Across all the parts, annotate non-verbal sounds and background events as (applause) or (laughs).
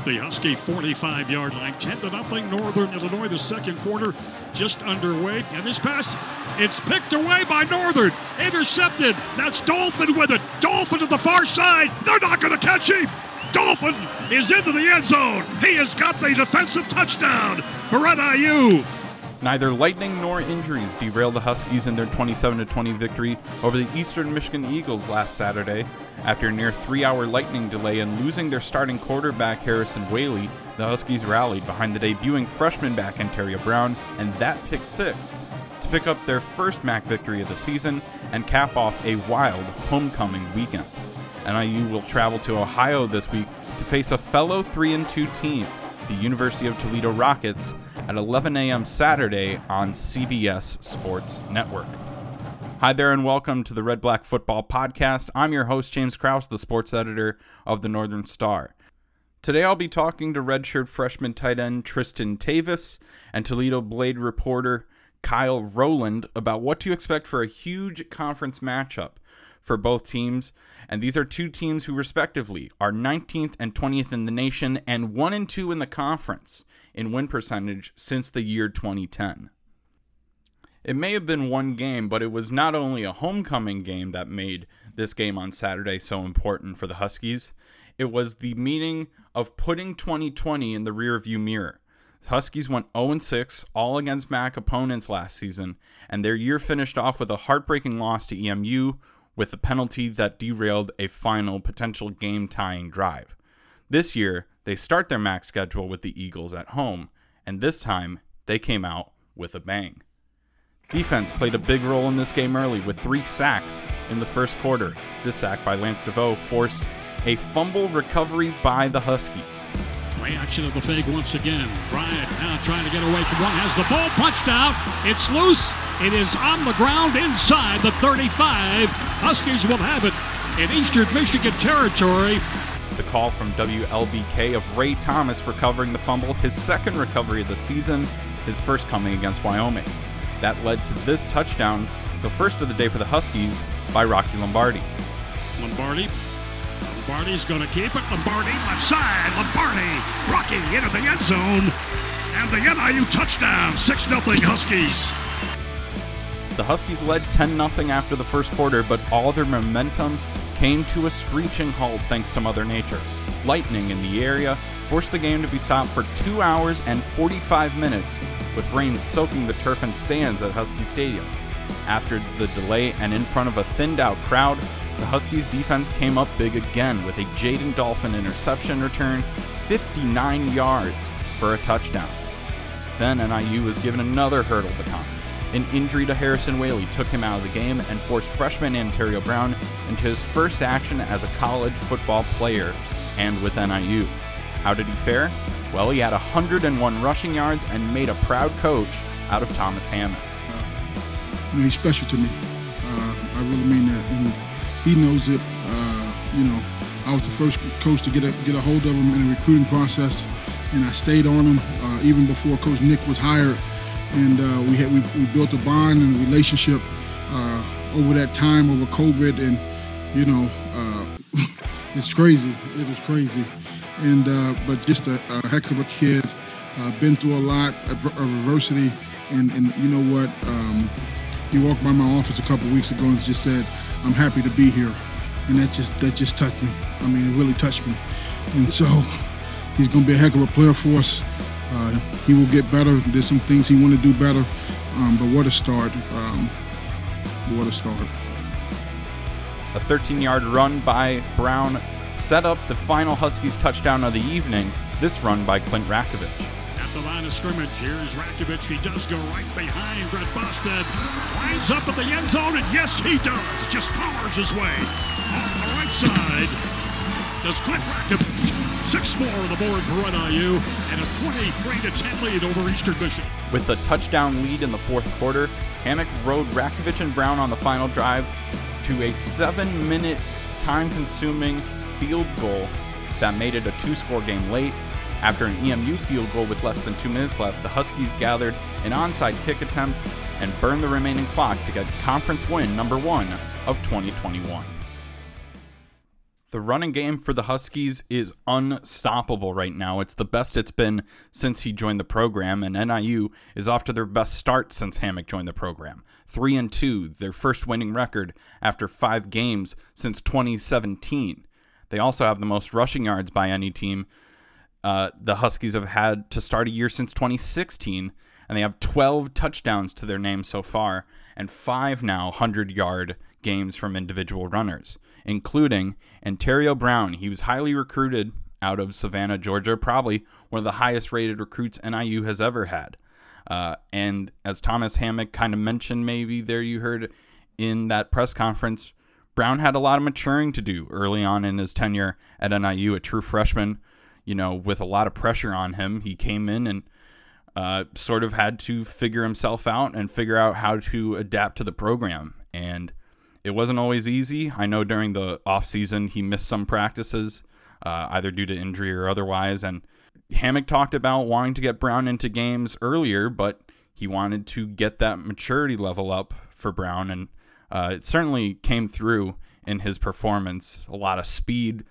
at the Husky 45 yard line. 10 to nothing Northern Illinois. The second quarter just underway. And this pass, it's picked away by Northern. Intercepted. That's Dolphin with it. Dolphin to the far side. They're not going to catch him. Dolphin is into the end zone. He has got the defensive touchdown for NIU. Neither lightning nor injuries derailed the Huskies in their 27 20 victory over the Eastern Michigan Eagles last Saturday. After a near three hour lightning delay and losing their starting quarterback Harrison Waylee, the Huskies rallied behind the debuting freshman back Antario Brown and that pick six to pick up their first MAC victory of the season and cap off a wild homecoming weekend. NIU will travel to Ohio this week to face a fellow 3 2 team, the University of Toledo Rockets, at 11 a.m. Saturday on CBS Sports Network. Hi there, and welcome to the Red Black Football Podcast. I'm your host, James Krause, the sports editor of the Northern Star. Today I'll be talking to redshirt freshman tight end Tristan Tavis and Toledo Blade reporter Kyle Rowland about what to expect for a huge conference matchup for both teams. And these are two teams who, respectively, are 19th and 20th in the nation and 1 and 2 in the conference in win percentage since the year 2010. It may have been one game, but it was not only a homecoming game that made this game on Saturday so important for the Huskies, it was the meaning of putting 2020 in the rearview mirror. The Huskies went 0 6, all against MAC opponents last season, and their year finished off with a heartbreaking loss to EMU with a penalty that derailed a final potential game tying drive. This year, they start their MAC schedule with the Eagles at home, and this time they came out with a bang. Defense played a big role in this game early with three sacks in the first quarter. This sack by Lance Deveaux forced a fumble recovery by the Huskies. Play action of the fake once again. Bryant now trying to get away from one. Has the ball punched out. It's loose. It is on the ground inside the 35. Huskies will have it in Eastern Michigan territory. The call from WLBK of Ray Thomas for covering the fumble, his second recovery of the season, his first coming against Wyoming. That led to this touchdown, the first of the day for the Huskies, by Rocky Lombardi. Lombardi. Lombardi's going to keep it. Lombardi left side. Lombardi rocking into the end zone. And the NIU touchdown. 6 0 Huskies. The Huskies led 10 0 after the first quarter, but all their momentum came to a screeching halt thanks to Mother Nature. Lightning in the area forced the game to be stopped for 2 hours and 45 minutes, with rain soaking the turf and stands at Husky Stadium. After the delay and in front of a thinned out crowd, the Huskies defense came up big again with a Jaden Dolphin interception return 59 yards for a touchdown. Then NIU was given another hurdle to come. An injury to Harrison Waylee took him out of the game and forced freshman Antario Brown into his first action as a college football player and with NIU. How did he fare? Well, he had 101 rushing yards and made a proud coach out of Thomas Hammock. Uh, he's special to me. Uh, I really mean that. And he knows it. Uh, you know, I was the first coach to get a, get a hold of him in the recruiting process, and I stayed on him uh, even before Coach Nick was hired. And uh, we had we, we, built a bond and a relationship uh, over that time over COVID, and you know, (laughs) it's crazy. It is crazy. And but just a, a, heck of a kid. been through a lot of, of adversity, and, and you know what? Um, he walked by my office a couple weeks ago and just said, I'm happy to be here. And that just that just touched me. I mean, it really touched me. And so he's going to be a heck of a player for us. Uh, he will get better. There's some things he want to do better. Um, but what a start. Um, what a start. A 13 yard run by Brown set up the final Huskies touchdown of the evening. This run by Clint Ratkovich the line of scrimmage. Here's Ratkovich. He does go right behind Brett Bosted. Winds up at the end zone, and yes, he does. Just powers his way on the right side. Does Clint Ratkovich. Six more on the board for NIU, and a 23 10 lead over Eastern Michigan. With a touchdown lead in the fourth quarter, Hammock rode Ratkovich and Brown on the final drive to a seven minute time consuming field goal that made it a two score game late after an EMU field goal with less than two minutes left, the Huskies gathered an onside kick attempt and burned the remaining clock to get conference win number one of 2021. The running game for the Huskies is unstoppable right now. It's the best it's been since he joined the program, and NIU is off to their best start since Hammock joined the program. 3 and 2, their first winning record after 5 games since 2017. They also have the most rushing yards by any team uh, the Huskies have had to start a year since 2016, and they have 12 touchdowns to their name so far, and five now 100 yard games from individual runners, including Antario Brown. He was highly recruited out of Savannah, Georgia, probably one of the highest rated recruits NIU has ever had. Uh, and as Thomas Hammock kind of mentioned, maybe there you heard in that press conference, Brown had a lot of maturing to do early on in his tenure at NIU, a true freshman you know, with a lot of pressure on him, he came in and uh, sort of had to figure himself out and figure out how to adapt to the program. And it wasn't always easy. I know during the off season he missed some practices, uh, either due to injury or otherwise. And Hammock talked about wanting to get Brown into games earlier, but he wanted to get that maturity level up for Brown, and uh, it certainly came through in his performance. A lot of speed,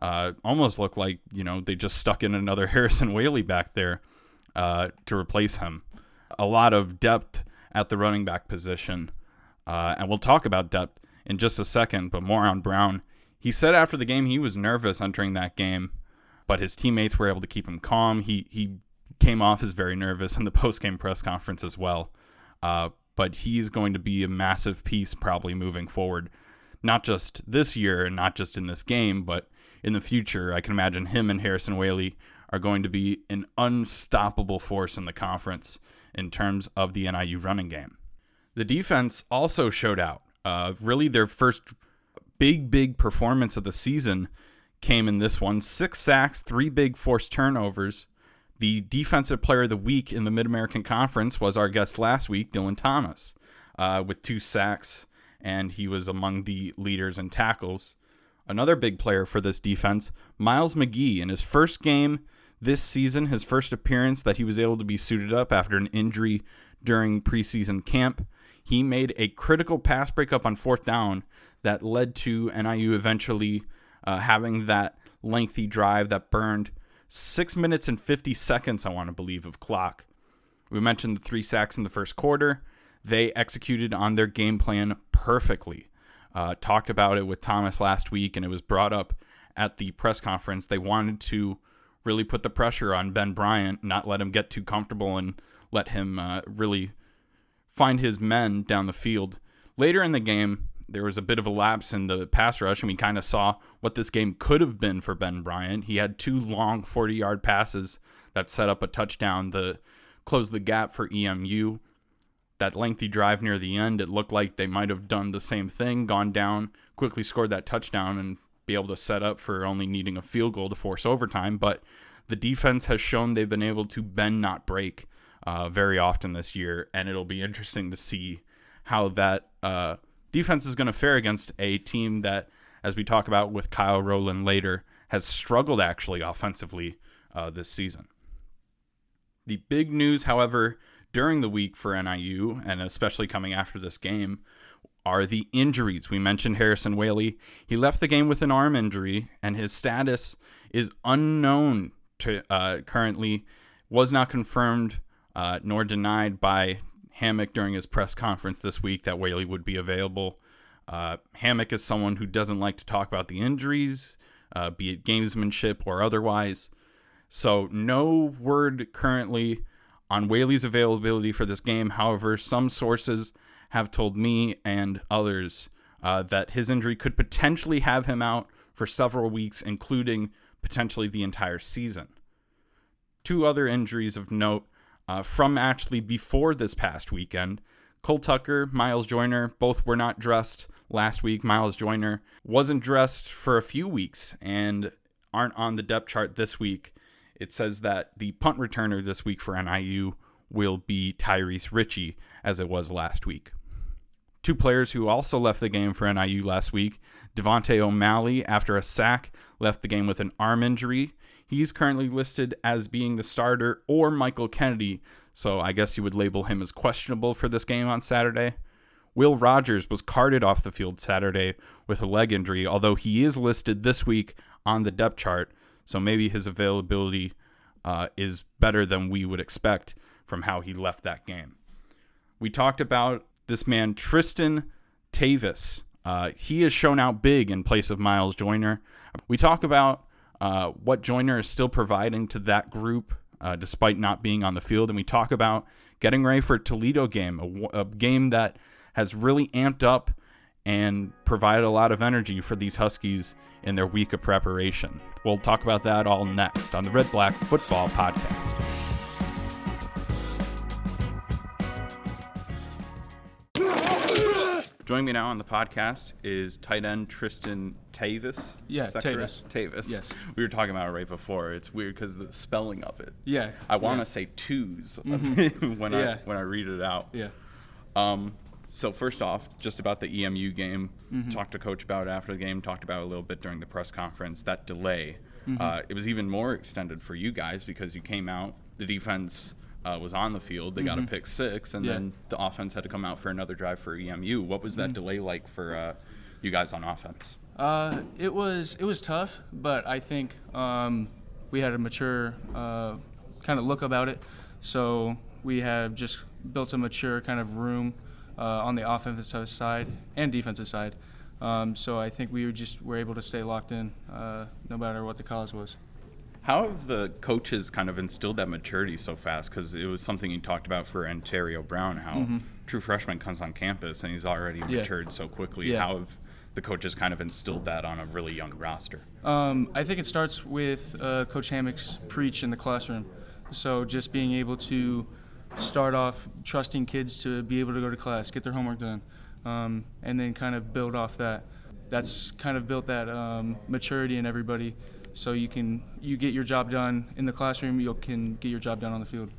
uh, almost looked like you know they just stuck in another (laughs) Harrison Waylee back there uh, to replace him. A lot of depth at the running back position, uh, and we'll talk about depth in just a second, but more on Brown. He said after the game he was nervous entering that game, but his teammates were able to keep him calm. He he came off as very nervous in the (laughs) post game press conference as well. Uh, but he's going to be a massive piece probably moving forward, not just this year and not just in this game, but in the future, I can imagine him and Harrison Waylee are going to be an unstoppable force in the conference in terms of the NIU running game. The defense also showed out. Uh, really, their first big, big performance of the season came in this one six sacks, three big forced turnovers. The defensive player of the week in the Mid American Conference was our guest last week, Dylan Thomas, uh, with two sacks, and he was among the leaders in tackles. Another big player for this defense, Miles McGee, in his first game this season, his first appearance that he was able to be suited up after an injury during preseason camp. He made a critical pass breakup on fourth down that led to NIU eventually uh, having that lengthy drive that burned six minutes and 50 seconds, I want to believe, of clock. We mentioned the three sacks in the first quarter. They executed on their game plan perfectly uh, talked about it with Thomas last week, and it was brought up at the press conference. They wanted to really put the pressure on Ben Bryant, not let him get too comfortable, and let him uh, really find his men down the field. Later in the game, there was a bit of a lapse in the pass rush, and we kind of saw what this game could have been for Ben Bryant. He had two long 40 yard passes that set up a touchdown to close the gap for EMU that lengthy drive near the end, it looked like they might have done the same thing, gone down, quickly scored that touchdown, and be able to set up for only needing a field goal to force overtime. But the defense has shown they've been able to bend, not break, uh, very often this year, and it'll be interesting to see how that uh, defense is going to fare against a team that, as we talk about with Kyle Rowland later, has struggled actually offensively uh, this season. The big news, however, during the week for NIU, and especially coming after this game, are the injuries. We mentioned Harrison Waylee. He left the game with an arm injury, and his status is unknown to uh, currently, was not confirmed uh, nor denied by Hammock during his press conference this week that Waylee would be available. Uh, Hammock is someone who doesn't like to talk about the injuries, uh, be it gamesmanship or otherwise. So, no word currently on Waylee's availability for this game. However, some sources have told me and others uh, that his injury could potentially have him out for several weeks, including potentially the entire season. Two other injuries of note uh, from actually before this past weekend. Cole Tucker, Miles Joyner, both were not dressed last week. Miles Joyner wasn't dressed for a few weeks and aren't on the depth chart this week it says that the punt returner this week for NIU will be Tyrese Ritchie, as it was last week. Two players who also left the game for NIU last week Devontae O'Malley, after a sack, left the game with an arm injury. He's currently listed as being the starter, or Michael Kennedy, so I guess you would label him as questionable for this game on Saturday. Will Rogers was carted off the field Saturday with a leg injury, although he is listed this week on the depth chart, so maybe his availability uh, is better than we would expect from how he left that game. We talked about this man, Tristan Tavis. Uh, he has shown out big in place of Miles Joyner. We talk about uh, what Joyner is still providing to that group uh, despite not being on the field. And we talk about getting ready for a Toledo game, a, a game that has really amped up and provided a lot of energy for these Huskies in their week of preparation. We'll talk about that all next on the Red Black Football Podcast. Joining me now on the podcast is tight end Tristan Tavis. Yeah, Is Tavis. correct? Tavis. Yes. We were talking about it right before. It's weird because the spelling of it. Yeah. I want to yeah. say twos (laughs) when Yeah. I when I read it out. Yeah. Um, so first off, just about the EMU game, Mm-hmm. talked to coach about after the game. Talked about a little bit during the press conference. That delay, Mm-hmm. uh, it was even more extended for you guys because you came out. The defense uh, was on the field. They got a pick six, and Mm-hmm. Yeah. then the offense had to come out for another drive for EMU. What was Mm-hmm. that delay like for uh, you guys on offense? Uh, it was it was tough, but I think um, we had a mature uh, kind of look about it. So we have just built a mature kind of room uh, on the offensive side and defensive side. Um, so I think we were just were able to stay locked in, uh, no matter what the cause was. How have the coaches kind of instilled that maturity so fast? Because it was something you talked about for Antario Brown, how true freshman comes on campus and he's already Mm-hmm. Yeah. matured so quickly. Yeah. How have the coaches kind of instilled that on a really young roster? Um, I think it starts with uh, Coach Hammock's preach in the classroom. So just being able to start off trusting kids to be able to go to class, get their homework done, um, and then kind of build off that. That's kind of built that um, maturity in everybody, so you can you get your job done in the classroom. You can get your job done on the field.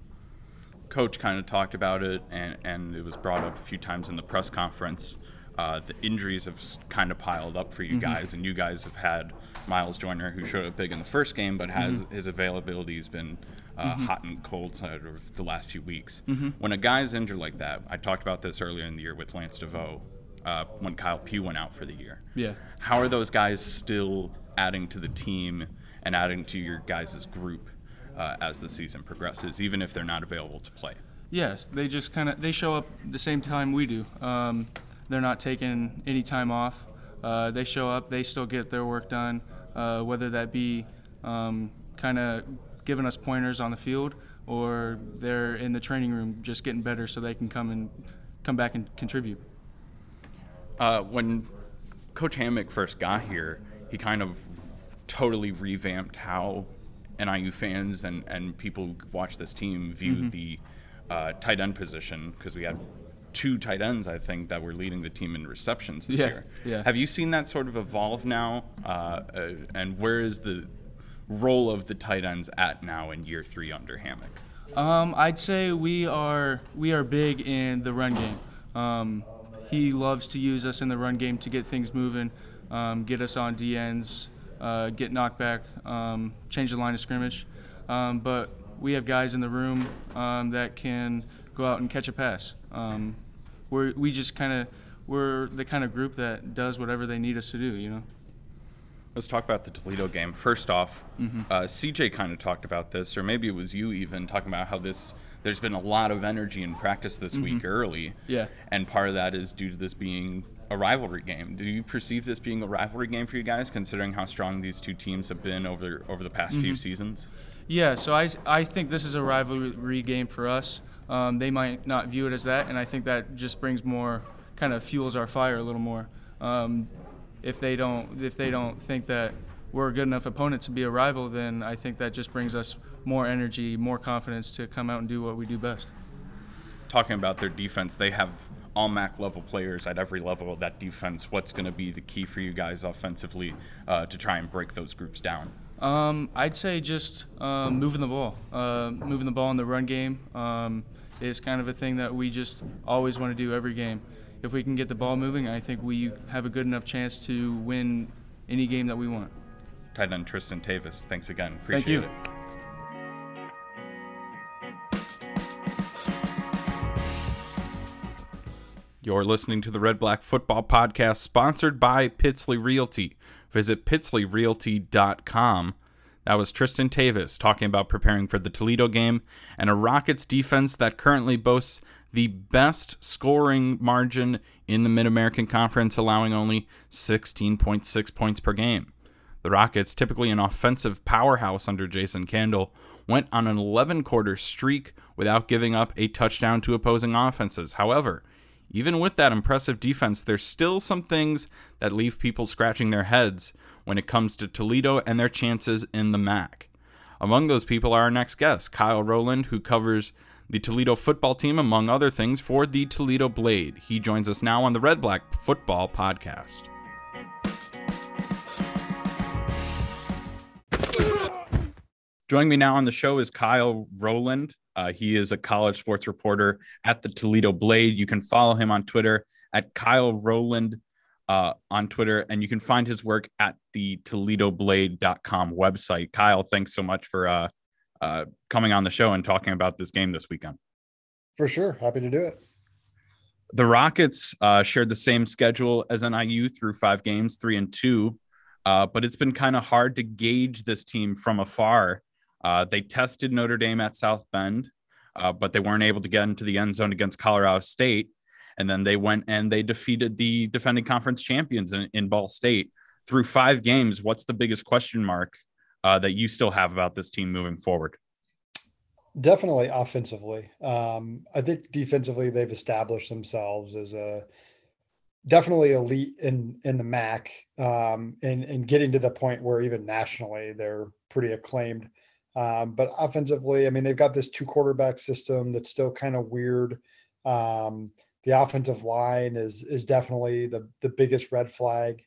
Coach kind of talked about it, and, and it was brought up a few times in the press conference. Uh, the injuries have kind of piled up for you guys, and you guys have had Miles Joyner, who showed up big in the first game, but has his availability has been uh, hot and cold side of the last few weeks. When a guy's injured like that, I talked about this earlier in the year with Lance Deveaux uh, when Kyle Pugh went out for the year. Yeah. How are those guys still adding to the team and adding to your guys' group uh, as the season progresses, even if they're not available to play? Yes, they just kind of they show up the same time we do. Um, they're not taking any time off. Uh, they show up, they still get their work done, uh, whether that be um, kind of giving us pointers on the field or they're in the training room just getting better so they can come and come back and contribute. Uh, when Coach Hammock first got here, he kind of totally revamped how NIU fans and, and people who watch this team view the uh, tight end position because we had two tight ends, I think, that were leading the team in receptions this Yeah, year. yeah. Have you seen that sort of evolve now? Uh, uh, and where is the role of the tight ends at now in year three under Hammock? Um, I'd say we are we are big in the run game. Um, he loves to use us in the run game to get things moving, um, get us on DNs, uh, get knocked back, um, change the line of scrimmage. Um, but we have guys in the room um, that can go out and catch a pass. We're, we just kind of we're the kind of group that does whatever they need us to do. You know. Let's talk about the Toledo game. First off, Mm-hmm. uh, CJ kind of talked about this, or maybe it was you even talking about how this. There's been a lot of energy in practice this week early. Mm-hmm. Yeah. And part of that is due to this being a rivalry game. Do you perceive this being a rivalry game for you guys, considering how strong these two teams have been over over the past Mm-hmm. few seasons? Yeah, so I, I think this is a rivalry game for us. Um, they might not view it as that, and I think that just brings more, kind of fuels our fire a little more. Um, if they don't, if they don't think that we're a good enough opponent to be a rival, then I think that just brings us more energy, more confidence to come out and do what we do best. Talking about their defense, they have all MAC level players at every level of that defense. What's going to be the key for you guys offensively uh, to try and break those groups down? Um, I'd say just um, moving the ball. Uh, moving the ball in the run game um, is kind of a thing that we just always want to do every game. If we can get the ball moving, I think we have a good enough chance to win any game that we want. Tight end Tristan Tavis, thanks again. Thank Appreciate you. it. You're listening to the Red Black Football Podcast, sponsored by Pitsley Realty. Visit pitsleyrealty.com. That was Tristan Tavis talking about preparing for the Toledo game and a Rockets defense that currently boasts the best scoring margin in the Mid American Conference, allowing only 16.6 points per game. The Rockets, typically an offensive powerhouse under Jason Candle, went on an 11 quarter streak without giving up a touchdown to opposing offenses. However, even with that impressive defense, there's still some things that leave people scratching their heads when it comes to Toledo and their chances in the MAC. Among those people are our next guest, Kyle Rowland, who covers the Toledo football team, among other things, for the Toledo Blade. He joins us now on the Red Black Football Podcast. Joining me now on the show is Kyle Rowland. Uh, he is a college sports reporter at the Toledo Blade. You can follow him on Twitter at Kyle Rowland uh, on Twitter, and you can find his work at the ToledoBlade.com website. Kyle, thanks so much for uh, uh, coming on the show and talking about this game this weekend. For sure. Happy to do it. The Rockets uh, shared the same schedule as NIU through five games, three and two. Uh, but it's been kind of hard to gauge this team from afar. Uh, they tested Notre Dame at South Bend, uh, but they weren't able to get into the end zone against Colorado State. And then they went and they defeated the defending conference champions in, in Ball State through five games. What's the biggest question mark uh, that you still have about this team moving forward? Definitely offensively. Um, I think defensively they've established themselves as a definitely elite in in the MAC um, and and getting to the point where even nationally they're pretty acclaimed. Um, but offensively, I mean, they've got this two quarterback system that's still kind of weird. Um, the offensive line is is definitely the the biggest red flag.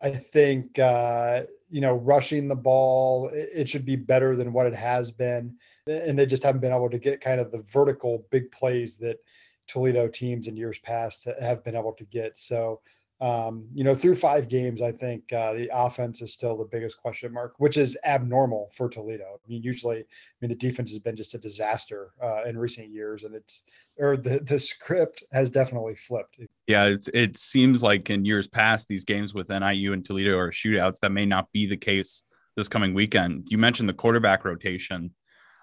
I think uh, you know rushing the ball it, it, should be better than what it has been, and they just haven't been able to get kind of the vertical big plays that Toledo teams in years past have been able to get. So um, you know, through five games, I think uh, the offense is still the biggest question mark, which is abnormal for Toledo. I mean, usually, I mean, the defense has been just a disaster uh, in recent years, and it's or the (laughs) the script has definitely flipped. Yeah, it's, it seems like in years past, these games with NIU and Toledo are shootouts. That may not be the case this coming weekend. You mentioned the quarterback rotation,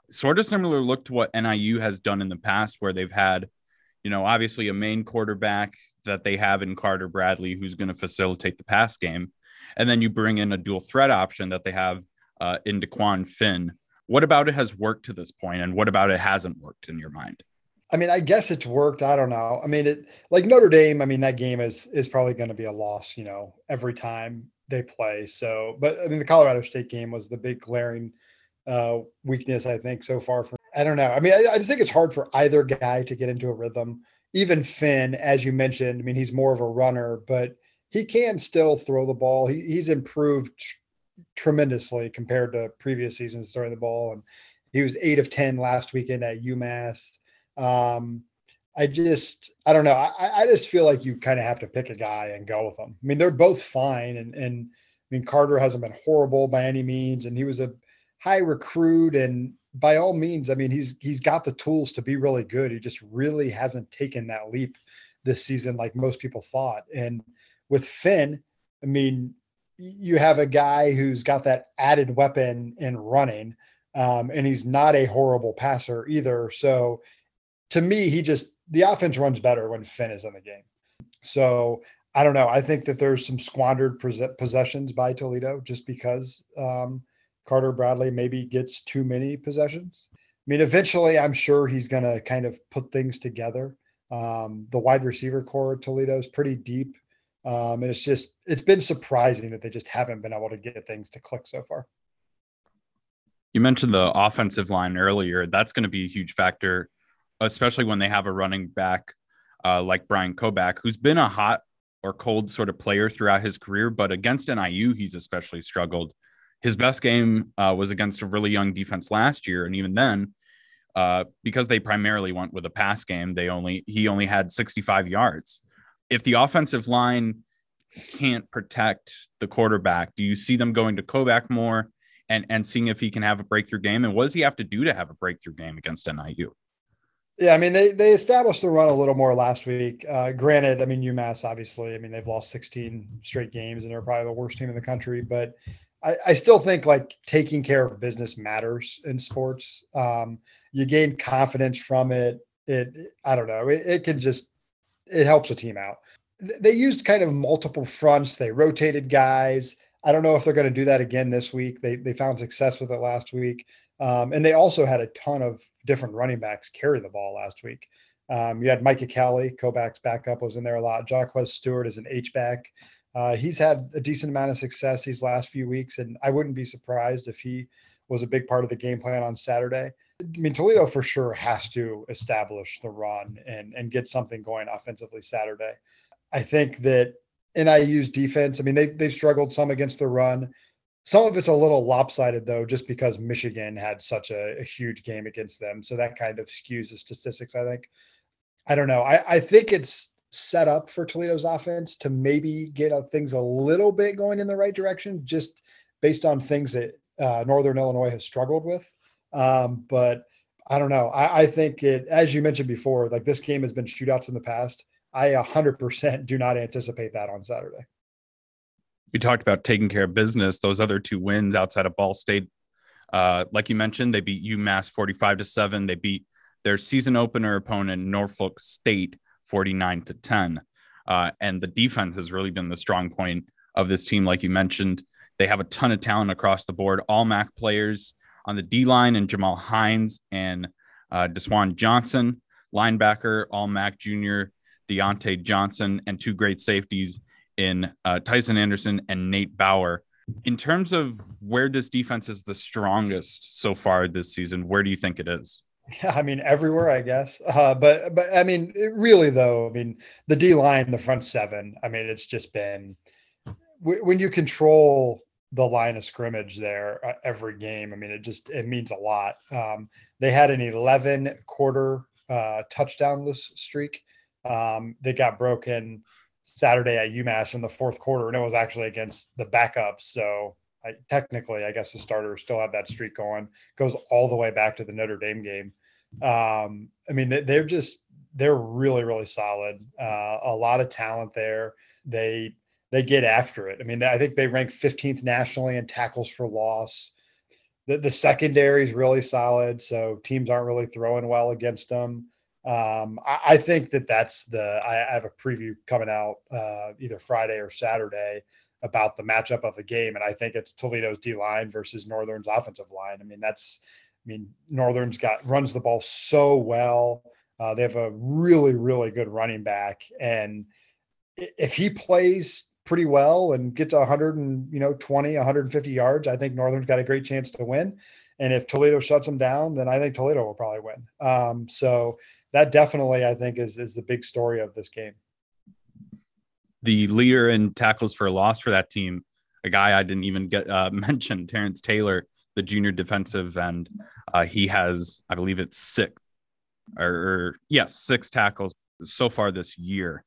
sort of similar look to what NIU has done in the past, where they've had, you know, obviously a main quarterback that they have in Carter Bradley, who's going to facilitate the pass game. And then you bring in a dual threat option that they have uh, in Dequan Finn. What about it has worked to this point, and what about it hasn't worked in your mind? I mean, I guess it's worked. I don't know. I mean, it like Notre Dame. I mean, that game is is probably going to be a loss. You know, every time they play. So, but I mean, the Colorado State game was the big glaring uh, weakness I think so far. For I don't know. I mean, I, I just think it's hard for either guy to get into a rhythm even Finn, as you mentioned, I mean, he's more of a runner, but he can still throw the ball. He, he's improved tr- tremendously compared to previous seasons throwing the ball. And he was eight of 10 last weekend at UMass. Um, I just, I don't know. I, I just feel like you kind of have to pick a guy and go with them. I mean, they're both fine. And, and I mean, Carter hasn't been horrible by any means. And he was a high recruit and by all means, I mean he's he's got the tools to be really good. He just really hasn't taken that leap this season like most people thought. And with Finn, I mean, you have a guy who's got that added weapon in running, um, and he's not a horrible passer either. So to me, he just the offense runs better when Finn is in the game. So I don't know. I think that there's some squandered possessions by Toledo just because um, Carter Bradley maybe gets too many possessions. I mean, eventually, I'm sure he's going to kind of put things together. Um, the wide receiver core Toledo is pretty deep. Um, and it's just, it's been surprising that they just haven't been able to get things to click so far. You mentioned the offensive line earlier. That's going to be a huge factor, especially when they have a running back uh, like Brian Koback, who's been a hot or cold sort of player throughout his career, but against NIU, he's especially struggled his best game uh, was against a really young defense last year, and even then, uh, because they primarily went with a pass game, they only he only had 65 yards. If the offensive line can't protect the quarterback, do you see them going to Koback more and and seeing if he can have a breakthrough game? And what does he have to do to have a breakthrough game against NIU? Yeah, I mean they they established the run a little more last week. Uh, granted, I mean UMass obviously, I mean they've lost 16 straight games and they're probably the worst team in the country, but I, I still think like taking care of business matters in sports. Um, you gain confidence from it. It I don't know. It, it can just it helps a team out. They used kind of multiple fronts. They rotated guys. I don't know if they're going to do that again this week. They they found success with it last week. Um, and they also had a ton of different running backs carry the ball last week. Um, you had Micah Kelly, Koback's backup, was in there a lot. Jacquez Stuart is an H back. Uh, he's had a decent amount of success these last few weeks, and I wouldn't be surprised if he was a big part of the game plan on Saturday. I mean, Toledo for sure has to establish the run and and get something going offensively Saturday. I think that NIU's defense. I mean, they they've struggled some against the run. Some of it's a little lopsided though, just because Michigan had such a, a, huge game against them. So that kind of skews the statistics, I think. I don't know. I, I think it's set up for Toledo's offense to maybe get things a little bit going in the right direction, just based on things that uh, Northern Illinois has struggled with. Um, but I don't know. I, I think it, as you mentioned before, like this game has been shootouts in the past. I 100% do not anticipate that on Saturday we talked about taking care of business. Those other two wins outside of Ball State, uh, like you mentioned, they beat UMass 45 to 7. They beat their season opener opponent, Norfolk State, 49 to 10. Uh, and the defense has really been the strong point of this team, like you mentioned. They have a ton of talent across the board, all MAC players on the D line, and Jamal Hines and uh, Deswan Johnson, linebacker, all MAC junior, Deontay Johnson, and two great safeties in uh, Tyson Anderson and Nate Bauer. In terms of where this defense is the strongest so far this season, where do you think it is? Yeah, (laughs) I mean everywhere, I guess. Uh, but but I mean, really though, I mean the D line, the front seven. I mean, it's just been when you control the line of scrimmage there uh, every game. I mean, it just it means a lot. Um, they had an 11 quarter uh, touchdownless streak. Um, they got broken Saturday at UMass in the fourth quarter, and it was actually against the backups. So I, technically, I guess the starters still have that streak going. Goes all the way back to the Notre Dame game. Um, I mean, they, are just they're really really solid. Uh, a lot of talent there. They they get after it. I mean, I think they rank 15th nationally in tackles for loss. The, the secondary is really solid, so teams aren't really throwing well against them. Um, I, I, think that that's the. I, I have a preview coming out uh, either Friday or Saturday about the matchup of the game, and I think it's Toledo's D line versus Northern's offensive line. I mean, that's. I mean, Northern's got runs the ball so well. Uh, they have a really, really good running back, and if he plays pretty well and gets 100 and you know 20, 150 yards, I think Northern's got a great chance to win. And if Toledo shuts them down, then I think Toledo will probably win. Um, so that definitely I think is is the big story of this game. The leader in tackles for a loss for that team, a guy I didn't even get uh, (laughs) mentioned, Terrence Taylor, the junior defensive end. Uh, he has, I believe it's six, or, or yes, six tackles so far this year.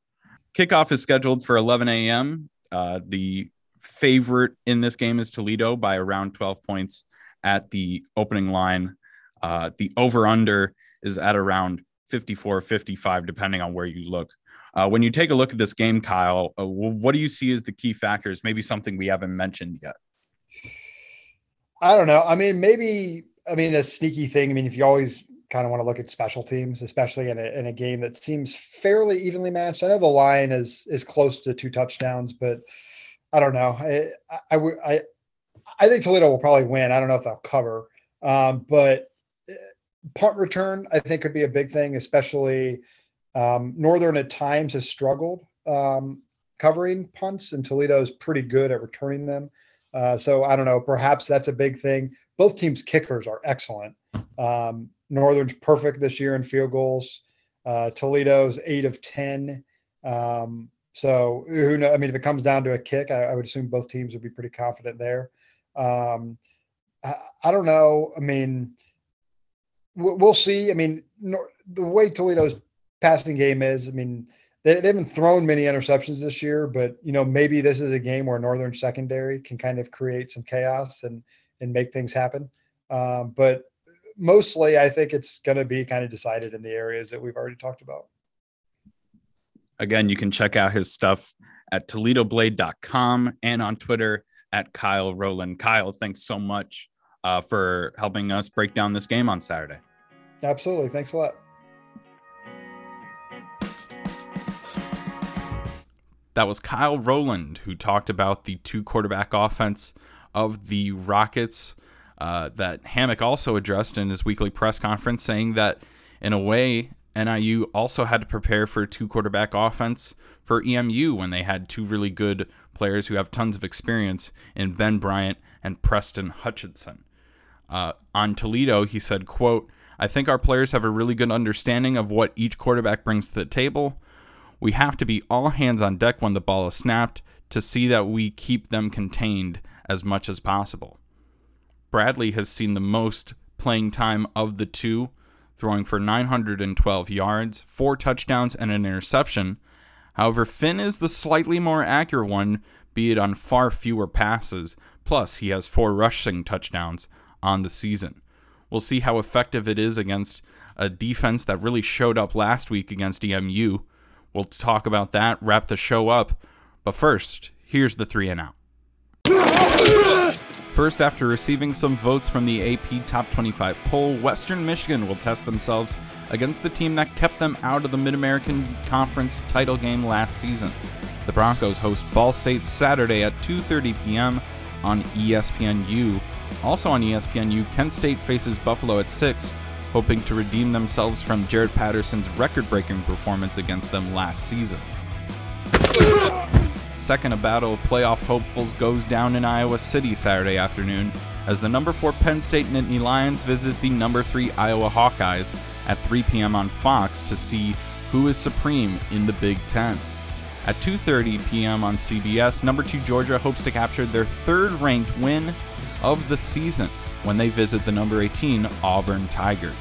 Kickoff is scheduled for 11 a.m. Uh, the favorite in this game is Toledo by around 12 points at the opening line. Uh, the over under is at around 54, 55, depending on where you look. Uh, when you take a look at this game, Kyle, uh, what do you see as the key factors? Maybe something we haven't mentioned yet. I don't know. I mean, maybe, I mean, a sneaky thing. I mean, if you always kind of want to look at special teams, especially in a, in a game that seems fairly evenly matched. I know the line is is close to two touchdowns, but I don't know. I I would I I think Toledo will probably win. I don't know if they'll cover, um, but punt return, I think, could be a big thing, especially um, Northern at times has struggled um, covering punts, and Toledo is pretty good at returning them. Uh, so I don't know. Perhaps that's a big thing. Both teams' kickers are excellent. Um, Northern's perfect this year in field goals. Uh, Toledo's eight of ten. Um, so who know? I mean, if it comes down to a kick, I, I would assume both teams would be pretty confident there. Um, I, I don't know. I mean, we'll see. I mean, the way Toledo's passing game is, I mean, they, they haven't thrown many interceptions this year, but you know, maybe this is a game where Northern secondary can kind of create some chaos and and make things happen. Um, but mostly, I think it's going to be kind of decided in the areas that we've already talked about. Again, you can check out his stuff at ToledoBlade.com and on Twitter at Kyle Rowland. Kyle, thanks so much uh, for helping us break down this game on Saturday. Absolutely. Thanks a lot. That was Kyle Rowland who talked about the two quarterback offense of the Rockets uh, that Hammock also addressed in his weekly press conference, saying that in a way, NIU also had to prepare for a two quarterback offense for EMU when they had two really good players who have tons of experience in Ben Bryant and Preston Hutchinson. Uh, on Toledo, he said, quote, I think our players have a really good understanding of what each quarterback brings to the table. We have to be all hands on deck when the ball is snapped to see that we keep them contained as much as possible. Bradley has seen the most playing time of the two, throwing for 912 yards, four touchdowns, and an interception. However, Finn is the slightly more accurate one, be it on far fewer passes. Plus, he has four rushing touchdowns on the season. We'll see how effective it is against a defense that really showed up last week against EMU. We'll talk about that, wrap the show up. But first, here's the three and out. First, after receiving some votes from the AP Top 25 poll, Western Michigan will test themselves against the team that kept them out of the Mid American Conference title game last season. The Broncos host Ball State Saturday at 2:30 p.m. on ESPNU. Also on ESPNU, Kent State faces Buffalo at 6, hoping to redeem themselves from Jaret Patterson's record-breaking performance against them last season. Second, a battle of playoff hopefuls goes down in Iowa City Saturday afternoon as the number 4 Penn State Nittany Lions visit the number 3 Iowa Hawkeyes at 3 p.m. on Fox to see who is supreme in the Big Ten. At 2:30 p.m. on CBS, number 2 Georgia hopes to capture their third-ranked win of the season when they visit the number 18 Auburn Tigers.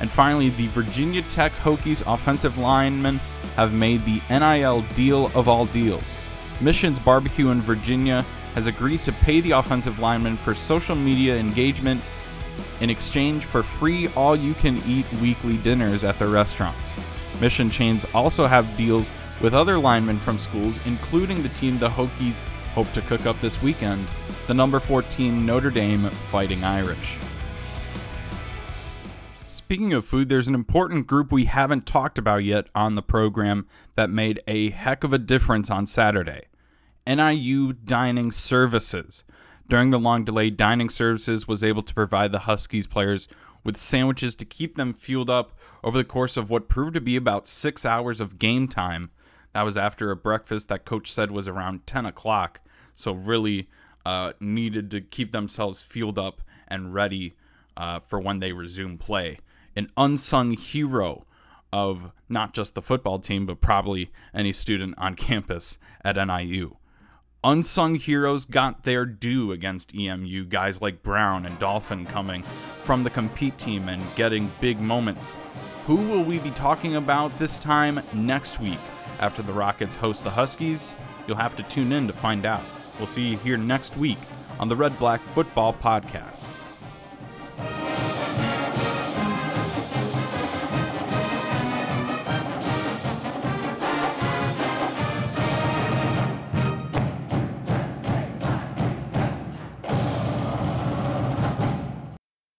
And finally, the Virginia Tech Hokies offensive linemen have made the NIL deal of all deals. Missions Barbecue in Virginia has agreed to pay the offensive linemen for social media engagement in exchange for free all you can eat weekly dinners at their restaurants. Mission chains also have deals with other linemen from schools, including the team the Hokies hope to cook up this weekend, the number 14 Notre Dame Fighting Irish. Speaking of food, there's an important group we haven't talked about yet on the program that made a heck of a difference on Saturday NIU Dining Services. During the long delay, Dining Services was able to provide the Huskies players with sandwiches to keep them fueled up over the course of what proved to be about six hours of game time. That was after a breakfast that coach said was around 10 o'clock, so really uh, needed to keep themselves fueled up and ready uh, for when they resume play. An unsung hero of not just the football team, but probably any student on (laughs) campus at NIU. Unsung heroes got their due against EMU, guys like Brown and Dolphin coming from the compete team and getting big moments. Who will we be talking about this time next week after the Rockets host the Huskies? You'll have to tune in to find out. We'll see you here next week on the Red Black Football Podcast.